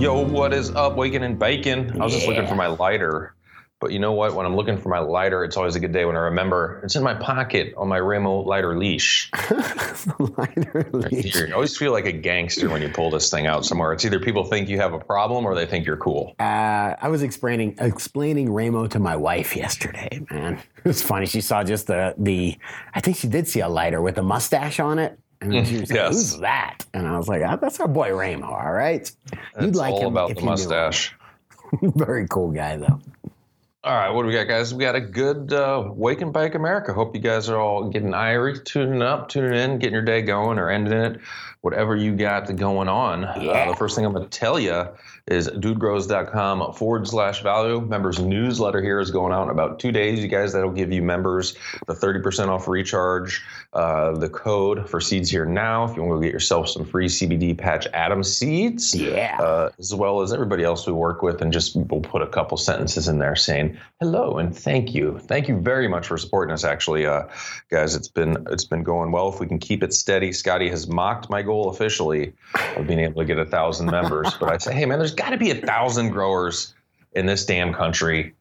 Yo, what is up, Waking and Bacon? I was just looking for my lighter. But you know what? When I'm looking for my lighter, it's always a good day when I remember it's in my pocket on my Ramo lighter leash. Lighter leash. You always feel like a gangster when you pull this thing out somewhere. It's either people think you have a problem or they think you're cool. Uh, I was explaining explaining Ramo to my wife yesterday, man. It was funny. She saw just the the I think she did see a lighter with a mustache on it. And she was like, Yes. who's that? And I was like, oh, that's our boy Ramo, all right? You'd It's like all him about if the you knew him. mustache. Very cool guy though. All right, what do we got, guys? We got a good uh, Wake and Bake America. Hope you guys are all getting irie, tuning up, tuning in, getting your day going or ending it, whatever you got going on. Yeah. Uh, the first thing I'm going to tell you is dudegrows.com forward slash value. Members newsletter here is going out in about two days. You guys, that'll give you members the 30% off recharge, uh, the code for seeds here now. If you want to go get yourself some free CBD patch Atom seeds Yeah. uh, as well as everybody else we work with, and just we'll put a couple sentences in there saying hello and thank you. Thank you very much for supporting us. Actually, uh, guys, it's been it's been going well. If we can keep it steady, Scotty has mocked my goal officially of being able to get a thousand members. But I say, hey man, there's got to be a thousand growers in this damn country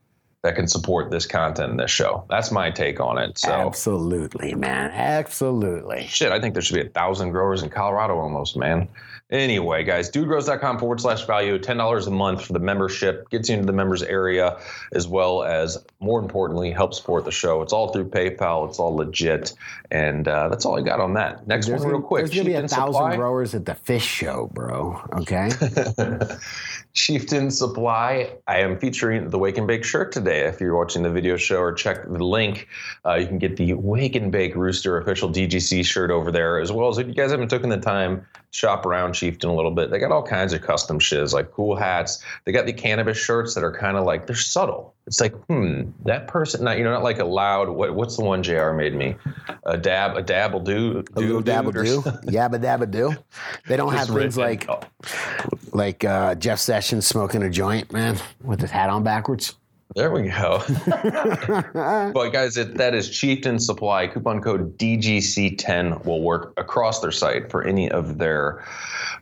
that can support this content and this show. That's my take on it. So. Absolutely, man. Absolutely. Shit, I think there should be a thousand growers in Colorado almost, man. Anyway, guys, dudegrows.com forward slash value, $10 a month for the membership, gets you into the members area, as well as, more importantly, help support the show. It's all through PayPal, it's all legit. And uh, that's all I got on that. Next There's one, real quick. there's gonna be a thousand Supply. growers at the fish show, bro. Okay. Chieftain Supply. I am featuring the Wake and Bake shirt today. If you're watching the video show or check the link, uh, you can get the Wake and Bake Rooster official DGC shirt over there, as well as if you guys haven't taken the time, shop around Chieftain a little bit. They got all kinds of custom shiz, like cool hats. They got the cannabis shirts that are kind of like they're subtle. It's like, hmm, that person, not you know, not like a loud. What, what's the one Jr. made me? A dab, a dab will do. A little dabble do, yabba dabba do. They don't have things like like uh, Jeff Sessions smoking a joint, man, with his hat on backwards. There we go. but guys, it, that is Chieftain Supply. Coupon code DGC10 will work across their site for any of their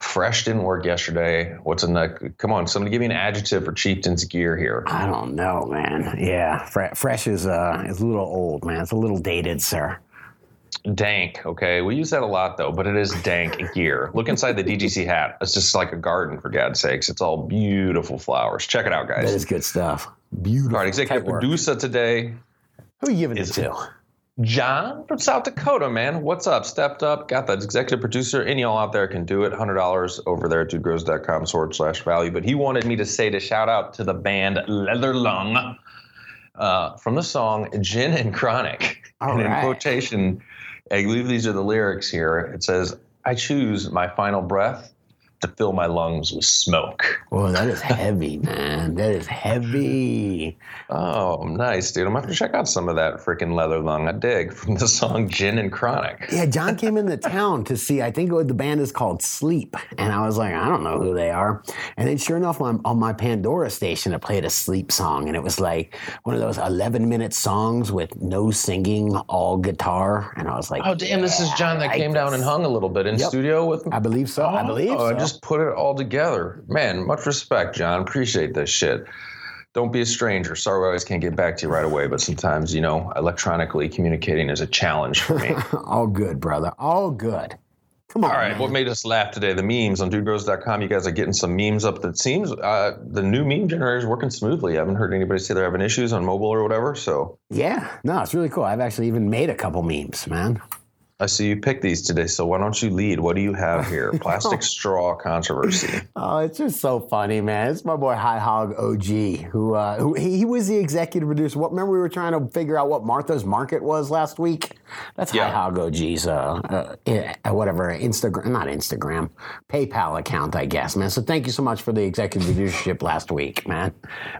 fresh didn't work yesterday. What's in the? Come on, somebody give me an adjective for Chieftain's gear here. I don't know, man. Yeah, Fre- fresh is uh is a little old, man. It's a little dated, sir. Dank. Okay, we use that a lot though, but it is dank gear. Look inside the DGC hat. It's just like a garden for God's sakes. It's all beautiful flowers. Check it out, guys. is good stuff. Beautiful. All right, executive Tight work. producer today Who are you giving it to? John from South Dakota, man. What's up? Stepped up, got that executive producer. Any y'all out there can do it. $100 over there at dudegrows.com forward slash value. But he wanted me to say to shout out to the band Leather Lung uh, from the song Gin and Chronic. All and in quotation, I believe these are the lyrics here. It says, I choose my final breath to fill my lungs with smoke. Oh, that is heavy, man. That is heavy. Oh, nice, dude. I'm going to have to check out some of that freaking Leather Lung. I dig from the song Gin and Chronic. Yeah, John came into town to see. I think what the band is called Sleep, and I was like, I don't know who they are. And then, sure enough, on, on my Pandora station, it played a Sleep song, and it was like one of those 11 minute songs with no singing, all guitar. And I was like, Oh damn! This is John that I came down and hung a little bit in Yep. studio with me. I believe so. I oh, believe Oh, so. Just put it all together. Man, much respect, John. Appreciate this shit. Don't be a stranger. Sorry, I always can't get back to you right away, but sometimes you know, electronically communicating is a challenge for me. all good, brother. All good. Come on. All right, man. what made us laugh today? The memes on dudegrows.com. You guys are getting some memes up that seems uh, the new meme generator is working smoothly. I haven't heard anybody say they're having issues on mobile or whatever. So Yeah, no, it's really cool. I've actually even made a couple memes, man. I see you picked these today, so why don't you lead? What do you have here? Plastic straw controversy. Oh, it's just so funny, man. It's my boy High Hog OG, who, uh, who he, he was the executive producer. What remember we were trying to figure out what Martha's Market was last week? That's Yeah. High Hog OG's uh, uh, eh, whatever Instagram, not Instagram, PayPal account, I guess, man. So thank you so much for the executive producership last week, man.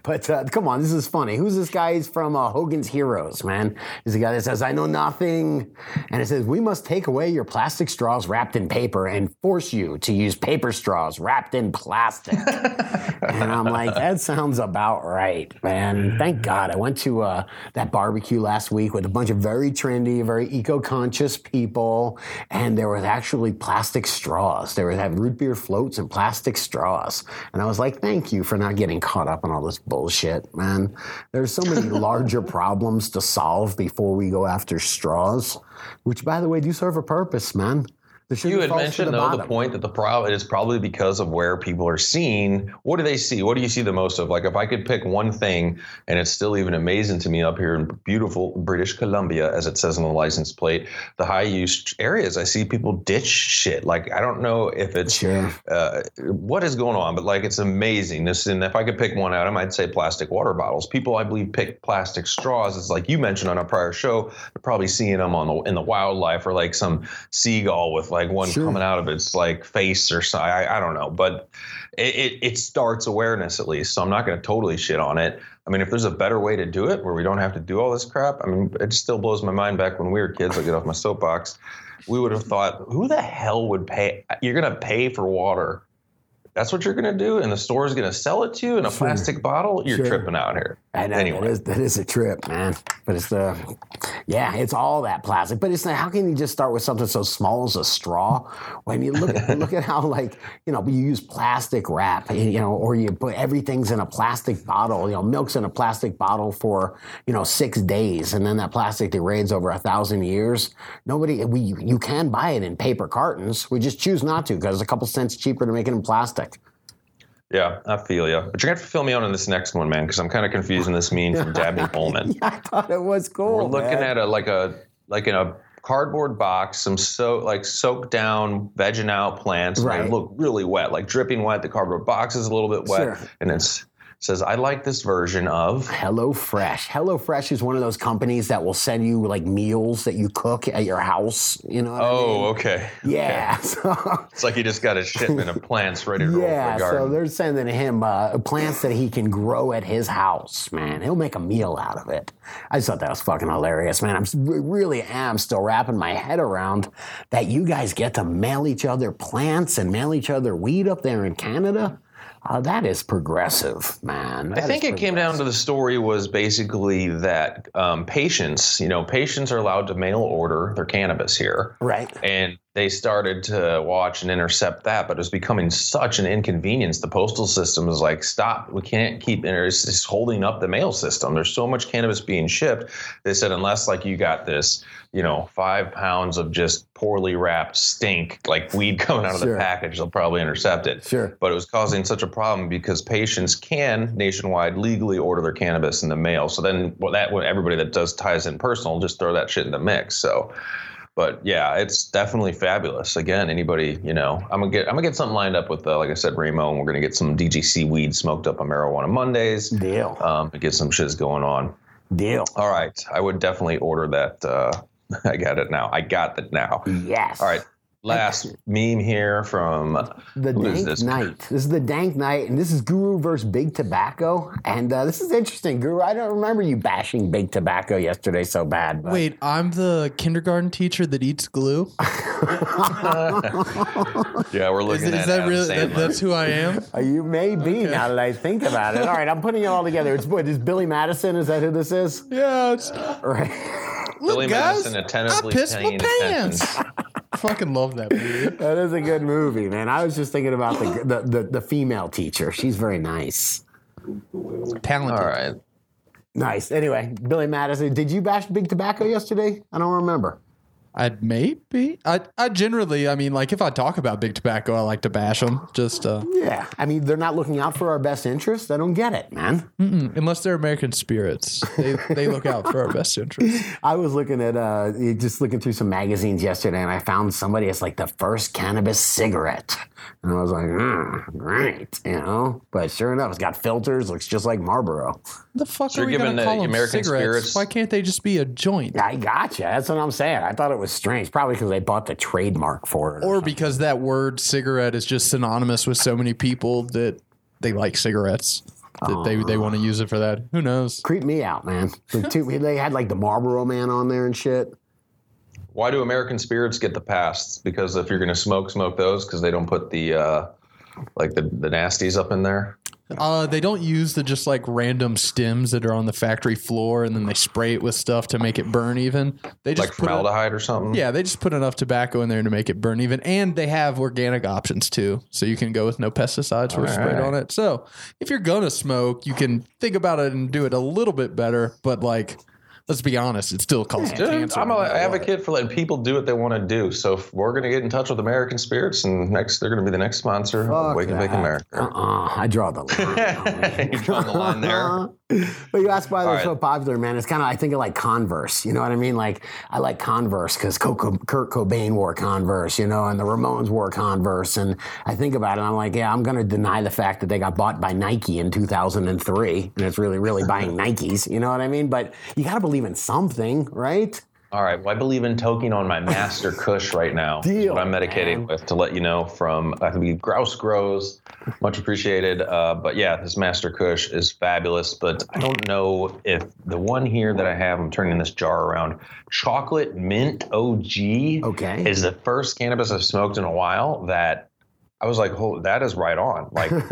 But uh, come on, this is funny. Who's this guy? He's from uh, Hogan's Heroes, man. He's the guy that says, "I know nothing," and it says, "We must take away your plastic straws wrapped in paper and force you to use paper straws wrapped in plastic." and I'm like, that sounds about right, man. Thank God I went to uh, that barbecue last week with a bunch of very trendy, very eco-conscious people, and there was actually plastic straws. There was had root beer floats and plastic straws, and I was like, thank you for not getting caught up on all this bullshit, man. There's so many larger problems to solve before we go after straws, which, by the way, do serve a purpose, man. You had mentioned the though the point that the problem is probably because of where people are seeing. What do they see? What do you see the most of? Like if I could pick one thing, and it's still even amazing to me up here in beautiful British Columbia, as it says on the license plate, the high use areas. I see people ditch shit. Like I don't know if it's Sure. uh, what is going on, but like it's amazing. This and if I could pick one out, I might say plastic water bottles. People, I believe, pick plastic straws. It's like you mentioned on a prior show. They're probably seeing them on the in the wildlife or like some seagull with like one Sure. coming out of its like face or something. I, I don't know, but it, it it starts awareness at least. So I'm not going to totally shit on it. I mean, if there's a better way to do it where we don't have to do all this crap, I mean, it still blows my mind back when we were kids. I get off my soapbox. We would have thought, who the hell would pay? You're going to pay for water. That's what you're going to do, and the store is going to sell it to you in a Sure. plastic bottle. You're Sure. tripping out here. I know Anyway. that is that is a trip, man. But it's the yeah, it's all that plastic. But it's like, how can you just start with something so small as a straw? When you look at look at how like you know you use plastic wrap, you know, or you put everything's in a plastic bottle. You know, milk's in a plastic bottle for you know six days, and then that plastic degrades over a thousand years. Nobody, we you can buy it in paper cartons. We just choose not to because it's a couple cents cheaper to make it in plastic. Yeah, I feel you. But you're going to have to fill me on in this next one, man, because I'm kind of confusing this meme from Dabney Pullman. Yeah, I thought it was cool. We're looking man. at a like a like in a cardboard box, some so like soaked down vegging out plants. Right. They look really wet, like dripping wet. The cardboard box is a little bit wet, Sure. and it's says, "I like this version of." HelloFresh. HelloFresh is one of those companies that will send you like meals that you cook at your house. You know what I Oh, mean? okay. Yeah. So, It's like he just got a shipment of plants ready to roll for yeah. So they're sending him uh, plants that he can grow at his house, man. He'll make a meal out of it. I just thought that was fucking hilarious, man. I'm really am still wrapping my head around that you guys get to mail each other plants and mail each other weed up there in Canada. Uh, that is progressive, man. I think it came down to the story was basically that um, patients, you know, patients are allowed to mail order their cannabis here. right. and they started to watch and intercept that, but it was becoming such an inconvenience. The postal system is like, stop, we can't keep it. it's holding up the mail system. There's so much cannabis being shipped. They said, unless like you got this, you know, five pounds of just poorly wrapped stink, like weed coming out of Sure. the package, they'll probably intercept it. Sure. But it was causing such a problem because patients can nationwide legally order their cannabis in the mail. So then, well, that everybody that does ties in personal just throw that shit in the mix. So, but yeah, it's definitely fabulous. Again, anybody, you know, I'm gonna get I'm gonna get something lined up with, uh, like I said, Ramo, and we're gonna get some DGC weed smoked up on marijuana Mondays. Deal. Um, to get some shiz going on. Deal. All right, I would definitely order that. Uh, I got it now. I got it now. Yes. All right, last meme here from The Dank this? Night. This is the Dank Night, and this is Guru versus Big Tobacco. And uh, this is interesting, Guru. I don't remember you bashing Big Tobacco yesterday so bad. But Wait, I'm the kindergarten teacher that eats glue. Yeah, we're Is, looking it- at is that Adam really that, that's who I am? Uh, you may be Okay. now that I think about it. All right, I'm putting it all together. It's what is Billy Madison? Is that who this is? Yeah. It's, Right. look, Billy guys, Madison I attentively pissed my paying pants. I fucking love that movie. That is a good movie, man. I was just thinking about the the, the, the female teacher. She's very nice. Talented. All right. Nice. Anyway, Billy Madison. Did you bash Big Tobacco yesterday? I don't remember. I'd maybe. I I generally, I mean, like if I talk about big tobacco, I like to bash them. Just uh, Yeah, I mean, they're not looking out for our best interest. I don't get it, man. unless they're American spirits, they they look out for our best interest. I was looking at uh, just looking through some magazines yesterday, and I found somebody as like the first cannabis cigarette, and I was like, mm, great, you know. But sure enough, it's got filters, looks just like Marlboro. The fuck So are we you're gonna giving the call them American cigarettes? spirits- Why can't they just be a joint? I gotcha. That's what I'm saying. I thought it was strange, probably because they bought the trademark for it. Or because that word cigarette is just synonymous with so many people that they like cigarettes. That they, they want to use it for that. Who knows? creep me out, man. The two, they had like the Marlboro Man on there and shit. Why do American spirits get the pass? Because if you're going to smoke, smoke those because they don't put the uh, like the, the nasties up in there. Uh, they don't use the just like random stems that are on the factory floor and then they spray it with stuff to make it burn even. They just like formaldehyde or something. yeah, they just put enough tobacco in there to make it burn even, and they have organic options too, so you can go with no pesticides or sprayed Alright. on it. So if you're gonna smoke, you can think about it and do it a little bit better. But like, let's be honest, it still causes Dude, cancer. I'm an advocate for letting people do what they want to do. So if we're going to get in touch with American Spirits, and next they're going to be the next sponsor of Fuck Wake and Bake. America. Uh-uh, I draw the line. you draw the line there. but you ask why they're All so popular, man. It's kind of I think of like Converse. You know what I mean? Like I like Converse because Kurt Cobain wore Converse, you know, and the Ramones wore Converse, and I think about it. and I'm like, yeah, I'm going to deny the fact that they got bought by Nike in 2003, and it's really, really buying Nikes. You know what I mean? But you got to believe in something, right? All right. Well, I believe in toking on my Master Kush right now. Deal, what I'm medicating man. with to let you know from, I believe, Grouse Grows. Much appreciated. Uh, but yeah, this Master Kush is fabulous. But I don't know if the one here that I have, I'm turning this jar around, Chocolate Mint OG Okay. is the first cannabis I've smoked in a while that I was like, oh, that is right on. Like,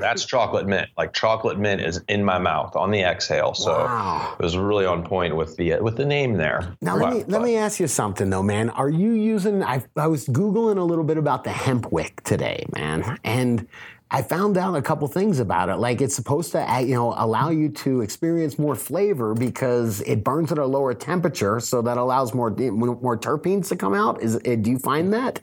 that's chocolate mint. Like, chocolate mint is in my mouth on the exhale. So Wow. it was really on point with the with the name there. Now let me But- let me ask you something though, man. Are you using? I I was googling a little bit about the hemp wick today, man, and I found out a couple things about it. Like it's supposed to, uh, you know, allow you to experience more flavor because it burns at a lower temperature, so that allows more more terpenes to come out. Is uh, do you find that?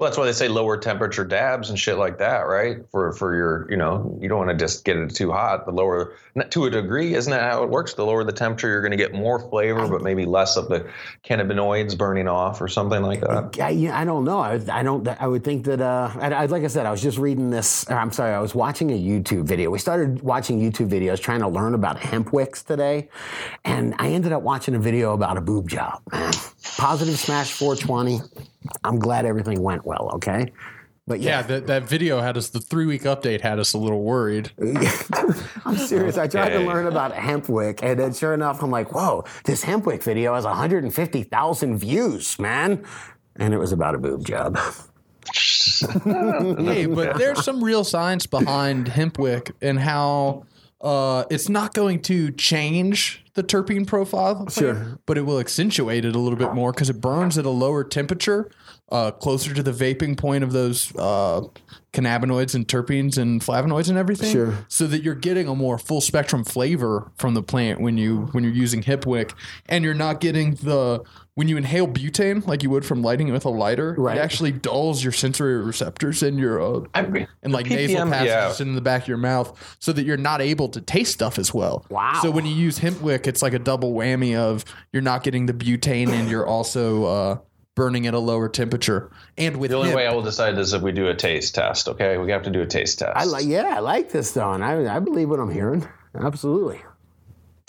Well, that's why they say lower temperature dabs and shit like that, right? For for your, you know, you don't want to just get it too hot. The lower, to a degree, isn't that how it works? The lower the temperature, you're going to get more flavor, but maybe less of the cannabinoids burning off or something like that. I, I don't know. I, I don't. I would think that. Uh, I, I, like I said, I was just reading this. I'm sorry. I was watching a YouTube video. We started watching YouTube videos trying to learn about hemp wicks today, and I ended up watching a video about a boob job. Man, positive smash 420. I'm glad everything went well. Okay. But Yeah, yeah, that, that video had us. The three week update had us a little worried. I'm serious. I tried to learn about Hempwick, and then sure enough, I'm like, whoa, this Hempwick video has 150,000 views, man. And it was about a boob job. hey, but there's some real science behind hempwick and how uh, it's not going to change the terpene profile, plant, Sure. but it will accentuate it a little bit more because it burns at a lower temperature, uh, closer to the vaping point of those uh, cannabinoids and terpenes and flavonoids and everything. Sure. So that you're getting a more full spectrum flavor from the plant when you when you're using hempwick, and you're not getting the when you inhale butane like you would from lighting it with a lighter. Right. It actually dulls your sensory receptors in your uh, and like PPM, nasal passages yeah. in the back of your mouth so that you're not able to taste stuff as well. Wow. So when you use hemp wick, it's like a double whammy of you're not getting the butane and you're also uh, burning at a lower temperature. And with The only hemp- way I will decide is if we do a taste test. Okay, we have to do a taste test. I like, yeah, I like this though, and I, I believe what I'm hearing. Absolutely.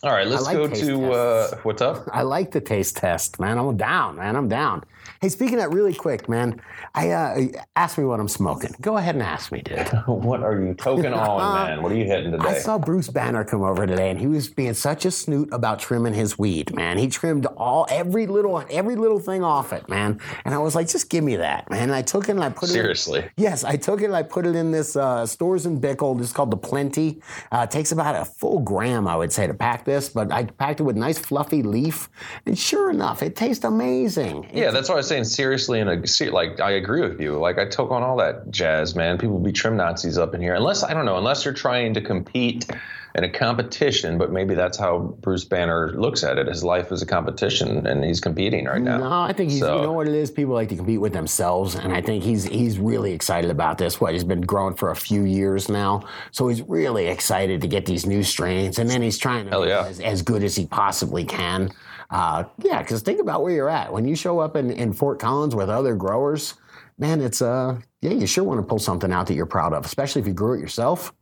All right, let's like go to uh, what's up. I like the taste test, man. I'm down, man. I'm down. Hey, speaking of that really quick, man, I uh, ask me what I'm smoking. Go ahead and ask me, dude. What are you token on, man? What are you hitting today? I saw Bruce Banner come over today, and he was being such a snoot about trimming his weed, man. He trimmed all every little every little thing off it, man. And I was like, just give me that, man. And I took it and I put it. in- Seriously. Yes, I took it and I put it in this uh, Storz and Bickel. This is called the Plenty. Uh, it takes about a full gram, I would say, to pack this, but I packed it with nice fluffy leaf. And sure enough, it tastes amazing. Yeah, that's why I saying seriously. In a like, I agree with you. Like, I took on all that jazz, man. People be trim Nazis up in here, unless I don't know, unless you're trying to compete in a competition, but maybe that's how Bruce Banner looks at it. His life is a competition, and he's competing right now. No, I think he's. So- You know what it is? People like to compete with themselves, and I think he's he's really excited about this. What he's been growing for a few years now, so he's really excited to get these new strains, and then he's trying to yeah. as, as good as he possibly can. Uh, yeah, because think about where you're at when you show up in, in Fort Collins with other growers. Man, it's uh, yeah, you sure want to pull something out that you're proud of, especially if you grew it yourself.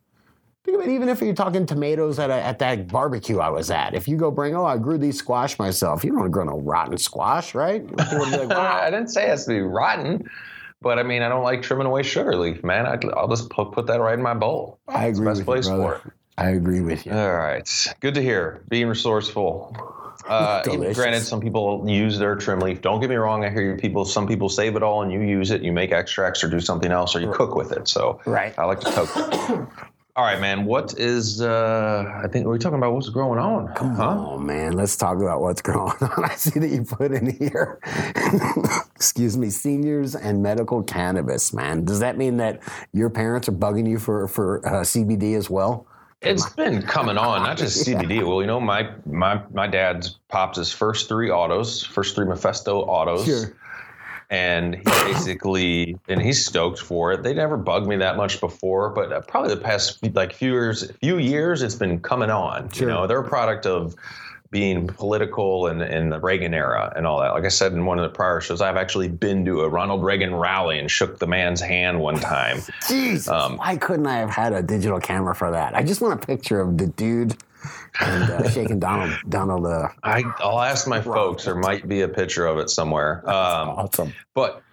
Think about it, even if you're talking tomatoes at, a, at that barbecue I was at. If you go bring, oh, I grew these squash myself, you don't want to grow no rotten squash, right? People would be like, wow. I didn't say it has to be rotten, but I mean, I don't like trimming away sugar leaf, man. I, I'll just put, put that right in my bowl. I It's the agree best with place you, for it. I agree with you. All right. Good to hear. Being resourceful. Uh, granted, some people use their trim leaf. Don't get me wrong. I hear you people. Some people save it all and you use it. You make extracts or do something else, or you cook with it. So Right. I like to cook. all right, man. What is? Uh, I think we're talking about what's going on. Come huh? on, man. Let's talk about what's going on. I see that you put in here, excuse me, seniors and medical cannabis, man. Does that mean that your parents are bugging you for, for uh, CBD as well? It's been coming on, not just CBD. Well, you know, my my my dad's popped his first three autos, first three Mephisto autos. Sure. And he basically, and he's stoked for it. They never bugged me that much before, but probably the past like few years, few years, it's been coming on. Sure. You know, they're a product of being political and in the Reagan era and all that. Like I said in one of the prior shows, I've actually been to a Ronald Reagan rally and shook the man's hand one time. Jesus, Um, why couldn't I have had a digital camera for that? I just want a picture of the dude and uh, shaking Donald. Donald, uh, I, I'll ask my folks. There might be a picture of it somewhere. Um, awesome. but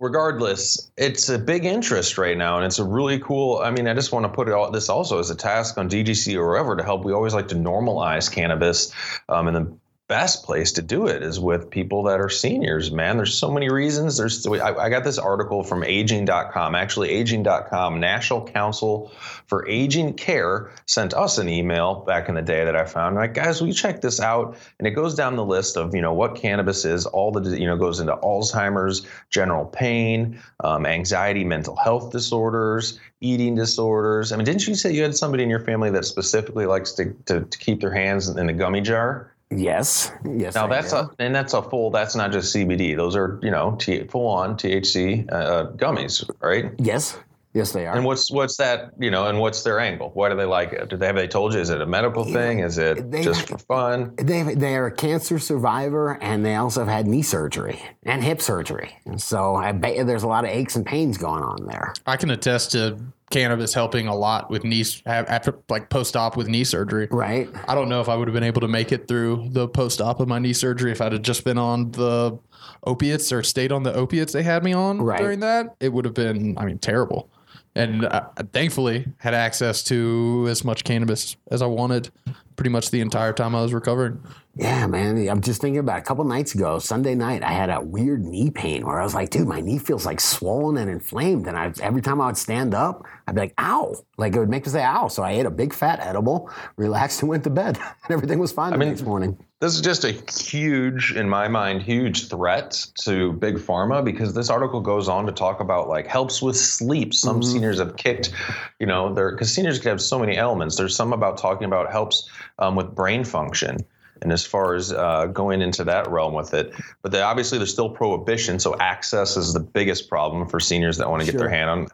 regardless, it's a big interest right now, and it's a really cool. I mean, I just want to put it all this also as a task on DGC or wherever to help. We always like to normalize cannabis, um, and the best place to do it is with people that are seniors. Man, there's so many reasons. There's I, I got this article from Aging.com. Actually, Aging.com, National Council for Aging Care, sent us an email back in the day that I found. Like, guys, we check this out? And it goes down the list of you know what cannabis is. All the you know goes into Alzheimer's, general pain, um, anxiety, mental health disorders, eating disorders. I mean, didn't you say you had somebody in your family that specifically likes to to, to keep their hands in a gummy jar? Yes, yes. Now I that's do. a and that's a full. That's not just CBD. Those are you know T, full on THC uh, gummies, right? yes, yes, they are. And what's what's that you know? And what's their angle? Why do they like it? Do they have they told you? Is it a medical thing? Is it they- just for fun? They they're a cancer survivor, and they also have had knee surgery and hip surgery. So I bet you there's a lot of aches and pains going on there. I can attest to cannabis helping a lot with knee after like post op with knee surgery. Right? I don't know if I would have been able to make it through the post op of my knee surgery if I'd have just been on the opiates or stayed on the opiates they had me on Right. during that. It would have been, I mean, terrible. And uh, thankfully, had access to as much cannabis as I wanted pretty much the entire time I was recovering. Yeah, man. I'm just thinking about a couple nights ago, Sunday night, I had a weird knee pain where I was like, dude, my knee feels like swollen and inflamed. And I, every time I would stand up, I'd be like, ow. Like it would make me say, ow. So I ate a big fat edible, relaxed, and went to bed. and everything was fine the mean- next morning. This is just a huge, in my mind, huge threat to big pharma because this article goes on to talk about like helps with sleep. Some seniors have kicked, you know, they're because seniors can have so many elements. There's some about talking about helps um, with brain function. And as far as uh, going into that realm with it, but they, obviously there's still prohibition, so access is the biggest problem for seniors that want to get their hand on.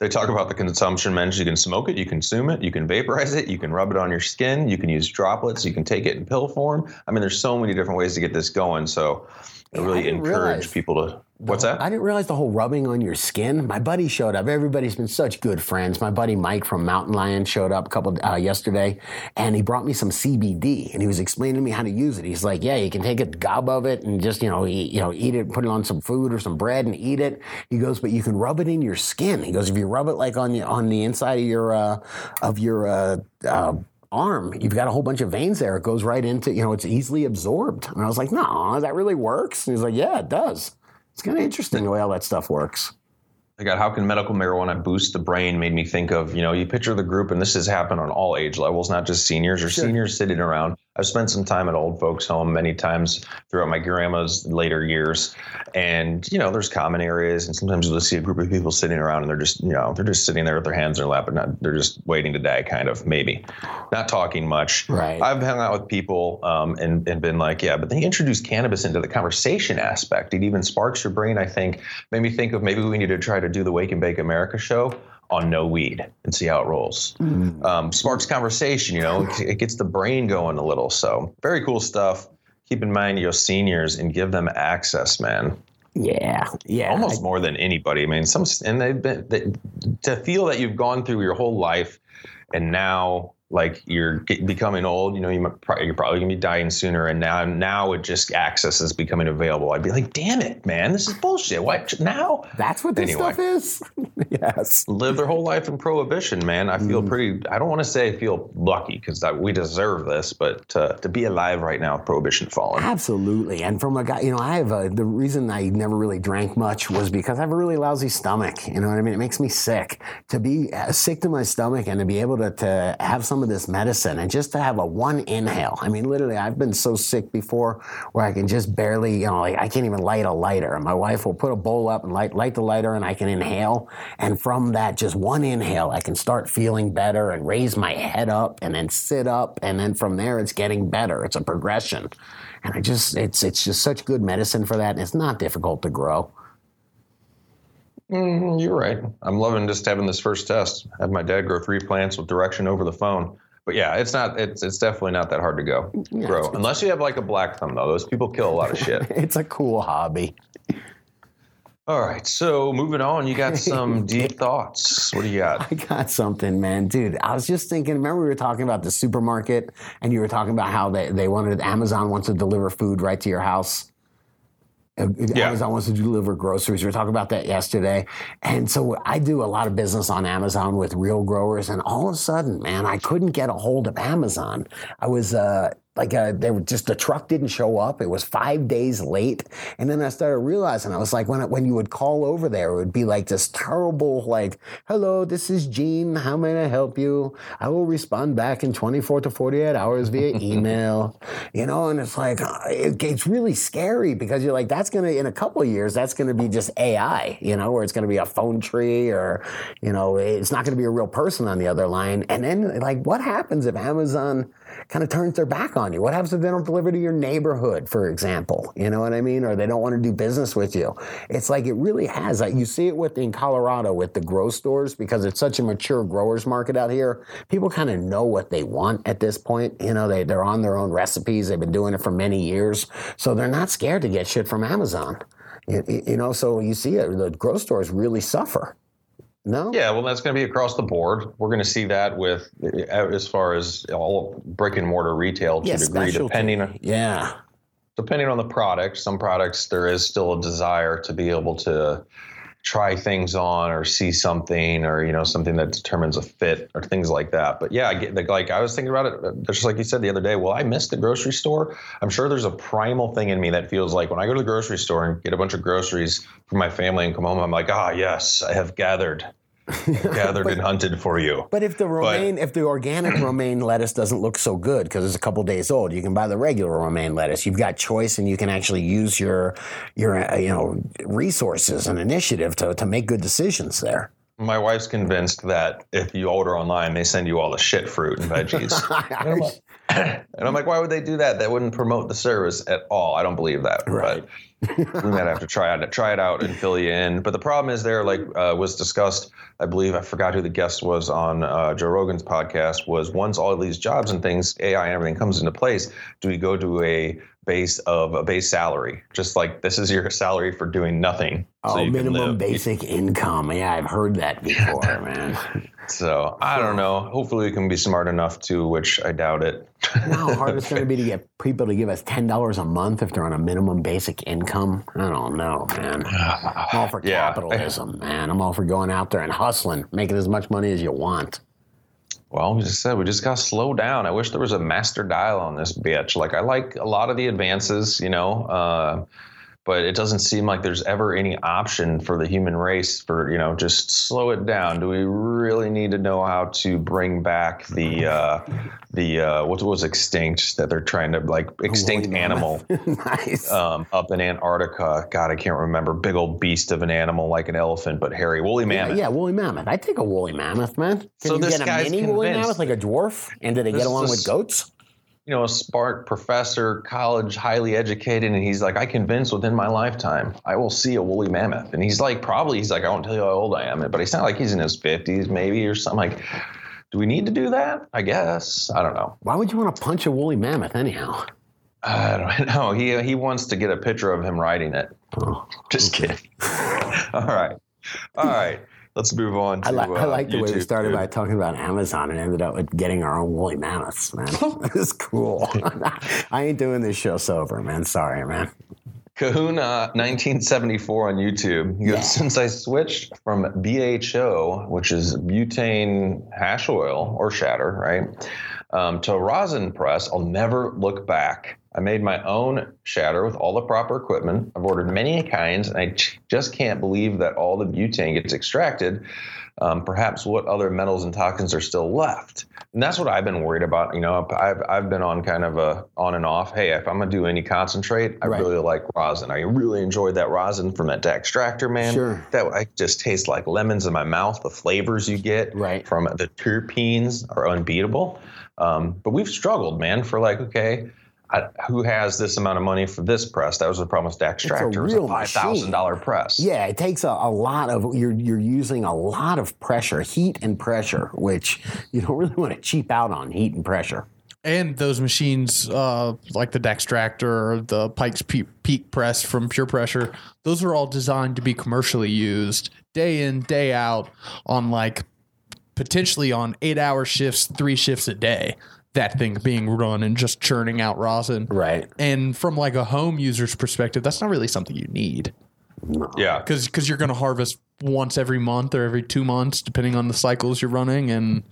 They talk about the consumption mentions. You can smoke it, you consume it, you can vaporize it, you can rub it on your skin, you can use droplets, you can take it in pill form. I mean, there's so many different ways to get this going. So I I really didn't encourage realize- people to. What's that? I didn't realize the whole rubbing on your skin. My buddy showed up. Everybody's been such good friends. My buddy Mike from Mountain Lion showed up a couple uh, yesterday, and he brought me some CBD, and he was explaining to me how to use it. He's like, "Yeah, you can take a gob of it and just you know eat, you know eat it, put it on some food or some bread and eat it." He goes, "But you can rub it in your skin." He goes, "If you rub it like on the on the inside of your uh, of your uh, uh, arm, you've got a whole bunch of veins there. It goes right into, you know, it's easily absorbed. And I was like, no, that really works. And he's like, yeah, it does. It's kind of interesting the way all that stuff works. I got how can medical marijuana boost the brain made me think of, you know, you picture the group and this has happened on all age levels, not just seniors or seniors sitting around. I've spent some time at old folks' home many times throughout my grandma's later years, and you know, there's common areas, and sometimes you'll see a group of people sitting around, and they're just, you know, they're just sitting there with their hands in their lap, and not, they're just waiting to die, kind of maybe, not talking much. Right. I've hung out with people um, and and been like, yeah, but then you introduce cannabis into the conversation aspect. It even sparks your brain. I think made me think of maybe we need to try to do the Wake and Bake America show on no weed and see how it rolls. Um, sparks conversation, you know, it, it gets the brain going a little. So very cool stuff. Keep in mind your seniors and give them access, man. Yeah, yeah. Almost more than anybody. I mean, some and they've been they, to feel that you've gone through your whole life and now like you're get, becoming old, you know, you might, pro- you're probably gonna be dying sooner, and now now it just access is becoming available. I'd be like, damn it, man, this is bullshit. What now? That's what this Anyway. stuff is. yes. live their whole life in prohibition, man. I feel pretty. I don't want to say I feel lucky because we deserve this, but to, to be alive right now with prohibition falling. Absolutely. And from a guy, you know, I have a, the reason I never really drank much was because I have a really lousy stomach. You know what I mean? It makes me sick. To be uh, sick to my stomach and to be able to, to have some of this medicine and just to have a one inhale. I mean, literally, I've been so sick before where I can just barely, you know, like I can't even light a lighter. And my wife will put a bowl up and light, light the lighter and I can inhale. And from that, just one inhale, I can start feeling better and raise my head up and then sit up. And then from there, it's getting better. It's a progression. And I just, it's, it's just such good medicine for that. And it's not difficult to grow. Mm, you're right. I'm loving just having this first test. Have my dad grow three plants with direction over the phone. But yeah, it's not. It's it's definitely not that hard to go grow, it's- unless you have like a black thumb though. Those people kill a lot of shit. It's a cool hobby. All right, so moving on, you got some deep thoughts. What do you got? I got something, man. Dude, I was just thinking, remember we were talking about the supermarket and you were talking about how they, they wanted, Amazon wants to deliver food right to your house. Yeah. Amazon wants to deliver groceries. We were talking about that yesterday. And so I do a lot of business on Amazon with real growers. And all of a sudden, man, I couldn't get a hold of Amazon. I was, uh, like uh, they were just the truck didn't show up. It was five days late, and then I started realizing I was like when when you would call over there, it would be like this terrible like, "Hello, this is Gene. How may I help you? I will respond back in 24 to 48 hours via email." you know, and it's like uh, it, it's really scary because you're like, that's gonna in a couple of years, that's gonna be just AI, you know, where it's gonna be a phone tree or you know, it's not gonna be a real person on the other line. And then like, what happens if Amazon kind of turns their back on you? What happens if they don't deliver to your neighborhood, for example? You know what I mean? Or they don't want to do business with you. It's like it really has. Like you see it with in Colorado with the grow stores because it's such a mature growers market out here. People kind of know what they want at this point. You know, they, they're on their own recipes. They've been doing it for many years. So they're not scared to get shit from Amazon. You, you know, so you see it, the grow stores really suffer. No? Yeah, well, that's going to be across the board. We're going to see that with uh, as far as all brick and mortar retail to a degree, specialty. depending on Yeah. depending on the product. Some products there is still a desire to be able to try things on or see something or you know something that determines a fit or things like that. But yeah, I get like, I was thinking about it just like you said the other day. Well, I miss the grocery store. I'm sure there's a primal thing in me that feels like when I go to the grocery store and get a bunch of groceries for my family and come home, I'm like, ah, yes, I have gathered, gathered and hunted for you. But if the romaine, if the organic romaine lettuce doesn't look so good because it's a couple days old, you can buy the regular romaine lettuce. You've got choice, and you can actually use your your uh, you know resources and initiative to to make good decisions there. My wife's convinced that if you order online, they send you all the shit fruit and veggies. and, I'm like, and I'm like, why would they do that? That wouldn't promote the service at all. I don't believe that. Right. But we might have to try it, try it out and fill you in. But the problem is there, like uh, was discussed, I believe, I forgot who the guest was on uh, Joe Rogan's podcast, was once all of these jobs and things, AI and everything comes into place, do we go to a base of a base salary? Just like this is your salary for doing nothing. Oh, can minimum basic income. Yeah, I've heard that before, man. So I don't know. Hopefully, we can be smart enough to, which I doubt it. How hard it's going to be to get people to give us ten dollars a month if they're on a minimum basic income. I don't know, man. I'm all for Yeah. capitalism, man. I'm all for going out there and hustling, making as much money as you want. Well, we just said we just got to slow down. I wish there was a master dial on this bitch. Like I like a lot of the advances, you know, uh, but it doesn't seem like there's ever any option for the human race for you know just slow it down. Do we really need to know how to bring back the uh, the uh, what was extinct that they're trying to like extinct Woolly animal nice. um, up in Antarctica? God, I can't remember. Big old beast of an animal like an elephant, but hairy, woolly mammoth. yeah, woolly mammoth. I'd take a woolly mammoth, man. Can So you this get a guy's mini woolly convinced. mammoth like a dwarf? And do they This get along with goats? You know, a smart professor, college, highly educated, and he's like, I convinced within my lifetime I will see a woolly mammoth. And he's like, probably, he's like, I won't tell you how old I am, but he's not like he's in his fifties, maybe, or something. Like, do we need to do that? I guess I don't know. Why would you want to punch a woolly mammoth anyhow? I don't know. He he wants to get a picture of him riding it. Oh, Just kidding. All right, all right. Let's move on. To, I, like I uh, like the way we started dude. by talking about Amazon and ended up with getting our own woolly mammoths, man. It's cool. I ain't doing this show sober, man. Sorry, man. Kahuna 1974 on YouTube. Goes, Yeah. Since I switched from BHO, which is butane hash oil or shatter, right, um, to rosin press, I'll never look back. I made my own shatter with all the proper equipment. I've ordered many kinds, and I just can't believe that all the butane gets extracted. Um, perhaps what other metals and toxins are still left, and that's what I've been worried about. You know, I've I've been on kind of a on and off. Hey, if I'm gonna do any concentrate, I Right. really like rosin. I really enjoyed that rosin from that extractor, man. Sure. That I just taste like lemons in my mouth. The flavors you get Right. from the terpenes are unbeatable. Um, but we've struggled, man, for like, okay, I, who has this amount of money for this press? That was the problem with Dextractor. It was a real five thousand dollar press. Yeah, it takes a, a lot of you're you're using a lot of pressure, heat and pressure, which you don't really want to cheap out on heat and pressure. And those machines, uh, like the Dextractor or the Pike's Peak, Peak Press from Pure Pressure, those are all designed to be commercially used day in, day out on like potentially on eight hour shifts, three shifts a day. That thing being run and just churning out rosin. Right. And from like a home user's perspective, that's not really something you need Yeah. because because you're going to harvest once every month or every two months, depending on the cycles you're running. And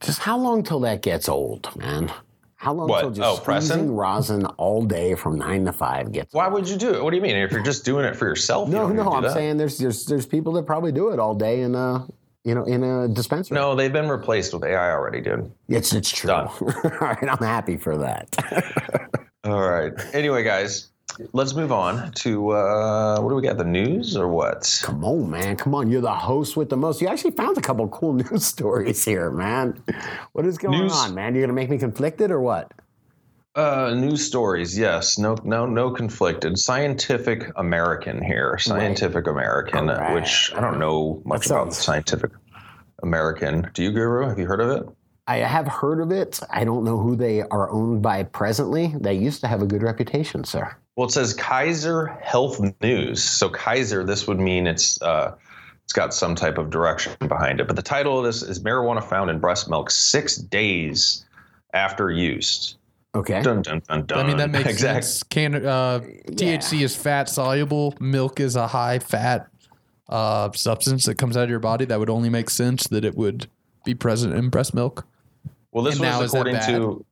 Just how long till that gets old, man? How long What? till just Oh, pressing? rosin all day from nine to five gets Why would you do it? What do you mean? If you're just doing it for yourself, you No, don't no, do I'm that. saying there's there's there's people that probably do it all day and a you know in a dispensary. No, they've been replaced with AI already, dude. it's it's true. Done. all right, I'm happy for that. All right. Anyway, guys, let's move on to uh, what do we got? The news or what? Come on, man. Come on. You're the host with the most. You actually found a couple cool news stories here, man. What is going News- on, man? You're gonna make me conflicted or what? Uh, news stories, yes. No, no, no conflicted. Scientific American here. Scientific American, All right. which I don't know much That about. sounds- Scientific American. Do you, Guru? Have you heard of it? I have heard of it. I don't know who they are owned by presently. They used to have a good reputation, sir. Well, it says Kaiser Health News. So Kaiser, this would mean it's uh, it's got some type of direction behind it. But the title of this is marijuana found in breast milk six days after use. Okay. Dun dun dun dun. I mean, that makes exactly. sense. Can, uh, THC is fat soluble. Milk is a high fat uh, substance that comes out of your body. That would only make sense that it would be present in breast milk. Well, this And was is according to.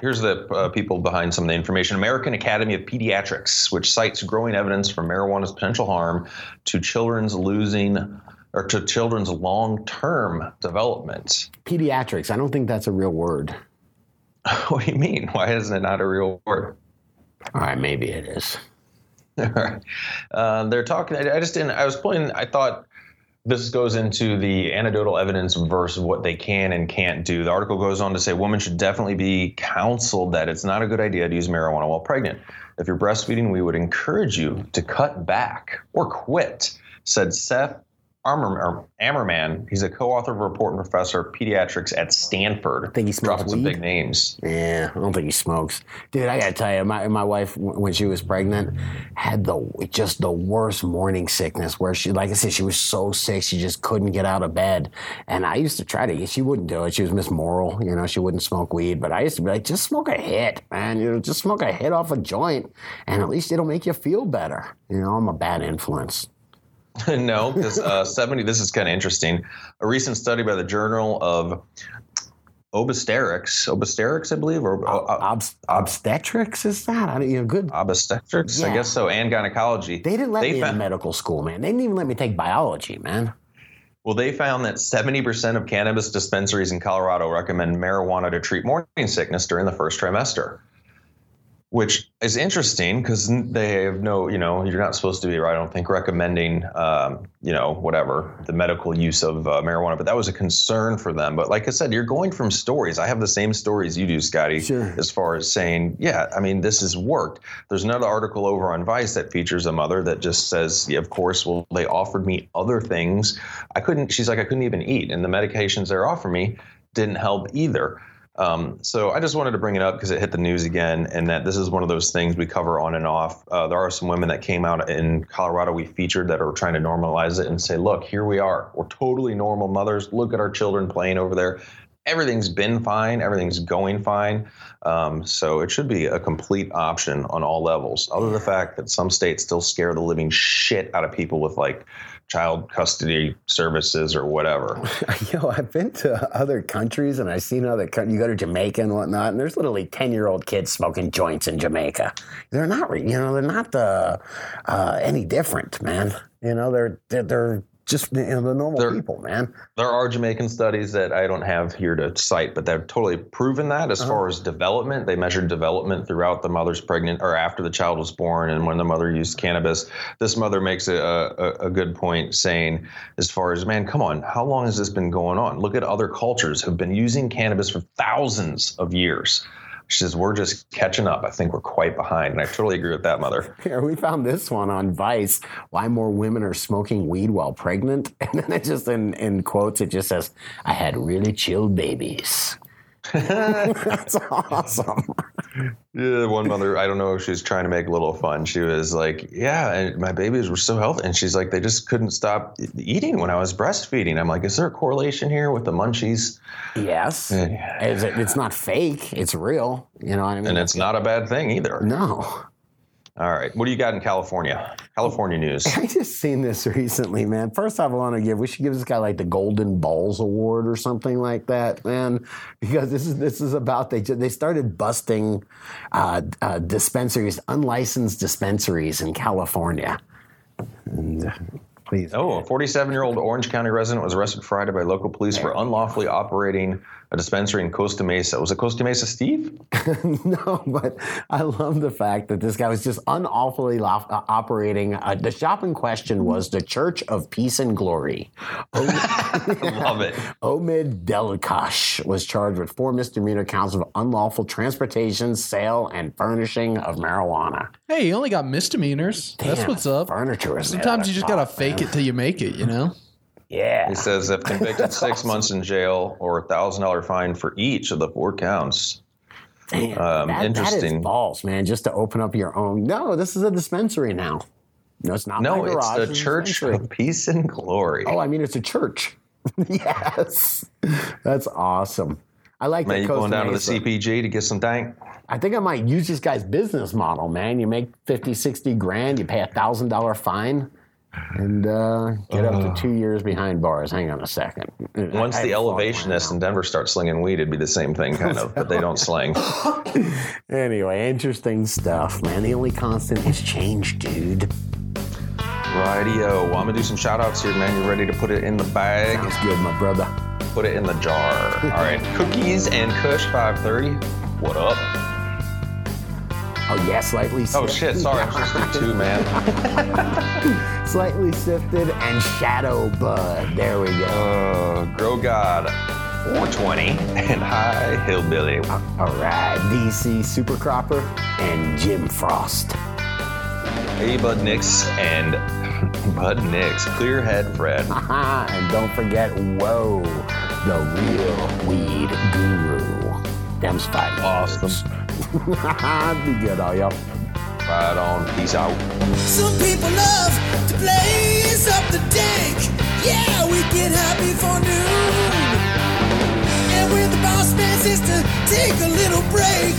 Here's the uh, people behind some of the information. American Academy of Pediatrics, which cites growing evidence for marijuana's potential harm to children's losing or to children's long-term development. Pediatrics. I don't think that's a real word. what do you mean? Why isn't it not a real word? All right, maybe it is. uh, they're talking. I I just didn't. I was pulling. I thought this goes into the anecdotal evidence versus what they can and can't do. The article goes on to say women should definitely be counseled that it's not a good idea to use marijuana while pregnant. If you're breastfeeding, we would encourage you to cut back or quit, said Seth Armor, or Ammerman. He's a co-author of a report and professor of pediatrics at Stanford. I think he smokes dropping some big names. Yeah, I don't think he smokes, dude. I gotta tell you, my my wife when she was pregnant had the just the worst morning sickness. Where she, like I said, she was so sick she just couldn't get out of bed. And I used to try to. She wouldn't do it. She was Miss Moral, you know. She wouldn't smoke weed, but I used to be like, just smoke a hit, man. You know, just smoke a hit off a joint, and at least it'll make you feel better. You know, I'm a bad influence. no, because uh, 70, this is kind of interesting. A recent study by the Journal of obstetrics, obstetrics, I believe, or uh, uh, Obs- obstetrics is that? I don't, you know, good. obstetrics, I guess so, and gynecology. They didn't let They me found- in medical school, man. They didn't even let me take biology, man. Well, they found that 70% of cannabis dispensaries in Colorado recommend marijuana to treat morning sickness during the first trimester, which is interesting because they have no, you know, you're not supposed to be, I don't think, recommending, um, you know, whatever, the medical use of uh, marijuana. But that was a concern for them. But like I said, you're going from stories. I have the same stories you do, Scotty, Sure. as far as saying, yeah, I mean, this has worked. There's another article over on Vice that features a mother that just says, yeah, of course, well, they offered me other things. I couldn't, she's like, I couldn't even eat. And the medications they're offering me didn't help either. Um, so I just wanted to bring it up because it hit the news again, and that this is one of those things we cover on and off. Uh, there are some women that came out in Colorado we featured that are trying to normalize it and say, look, here we are. We're totally normal mothers. Look at our children playing over there. Everything's been fine. Everything's going fine. Um, so it should be a complete option on all levels, other than the fact that some states still scare the living shit out of people with like child custody services or whatever. Yo, I've been to other countries and I've seen other countries. You go to Jamaica and whatnot, and there's literally 10 year old kids smoking joints in Jamaica. They're not, you know, they're not uh, uh, any different, man. You know, they're, they're, they're just, you know, the normal They're- people, man. There are Jamaican studies that I don't have here to cite, but they've totally proven that as uh-huh. far as development. They measured development throughout the mother's pregnant or after the child was born and when the mother used cannabis. This mother makes a, a, a good point saying, as far as, man, come on, how long has this been going on? Look at other cultures who've been using cannabis for thousands of years. She says, we're just catching up. I think we're quite behind. And I totally agree with that mother. Here, we found this one on Vice why more women are smoking weed while pregnant. And then it just, in, in quotes, it just says, I had really chill babies. That's awesome. Yeah, one mother, I don't know if she's trying to make a little fun. She was like, Yeah, and my babies were so healthy. And she's like, They just couldn't stop eating when I was breastfeeding. I'm like, Is there a correlation here with the munchies? Yes. It's not fake, it's real. You know what I mean? And it's not a bad thing either. no. All right. What do you got in California? California news. I just seen this recently, man. First off, I want to give we should give this guy like the Golden Balls Award or something like that, man, because this is this is about they they started busting uh, uh, dispensaries, unlicensed dispensaries in California. And, uh, please, Oh, a 47 year old Orange County resident was arrested Friday by local police for unlawfully operating a dispensary in Costa Mesa. Was it Costa Mesa, Steve? no, but I love the fact that this guy was just unlawfully lo- uh, operating. Uh, the shop in question was the Church of Peace and Glory. I love it. Omid Delakash was charged with four misdemeanor counts of unlawful transportation, sale, and furnishing of marijuana. Hey, you only got misdemeanors. That's what's up. Furniture is Sometimes you just gotta fake man. it till you make it, you know? Yeah. He says if convicted, six months in jail or a thousand dollar fine for each of the four counts. Damn, Um, that, That interesting. is balls, man. Just to open up your own. No, this is a dispensary now. No, it's not. No, my it's the a Church of Peace and Glory. Oh, I mean, it's a church. yes, that's awesome. I like Man, that. you Costa going down to the CPG to get some dank? I think I might use this guy's business model, man. You make 50, 60 grand, you pay a thousand dollar fine, and uh, get up to two years behind bars. Hang on a second. Once I the have fun right elevationists in Denver start slinging weed, it'd be the same thing, kind of, but they don't sling. Anyway, interesting stuff, man. The only constant is change, dude. Rightio. Well, I'm gonna do some shout outs here, man. You ready to put it in the bag? Sounds good, my brother. Put it in the jar. All right. Cookies and Kush 530. What up? Oh yeah, slightly. Oh shit, sorry, I'm supposed to do two, man. slightly sifted and shadow bud. There we go. Uh, Grow God 420 and High Hillbilly. All right, DC Super Cropper and Jim Frost. Hey, Bud Nix and Bud Nix. Clear Head Fred. And don't forget, whoa, the real weed guru. Them's five. Awesome. Be good, all y'all. Right on. Peace out. Some people love to blaze up the dank. Yeah, we get high before noon. And when the boss man says to take a little break,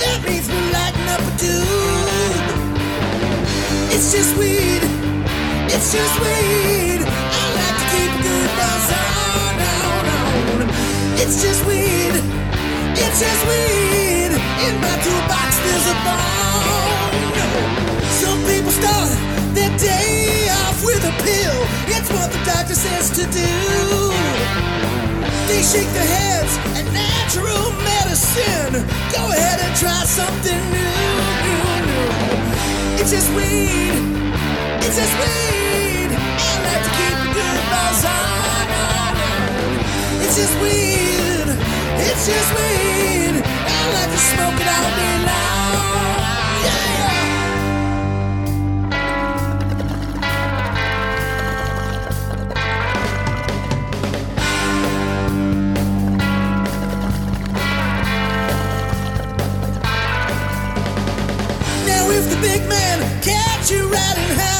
that means we're lighting up a tube. It's just weed. It's just weed. I like to keep a good buzz on, on, on. It's just weed. It's just weed. In my toolbox, there's a bone. Some people start their day off with a pill. It's what the doctor says to do. They shake their heads at natural medicine. Go ahead and try something new. It's just weed. It's just weed. Like to keep a good buzz on. It's just weed. It's just weed. I like to smoke it all day long. Yeah. If the big man catch you riding high,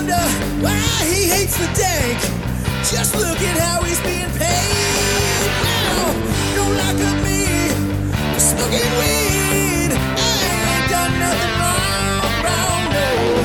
wonder why he hates the dank, just look at how he's being paid. Now, don't lock me for smoking weed. I ain't done nothing wrong, wrong, no.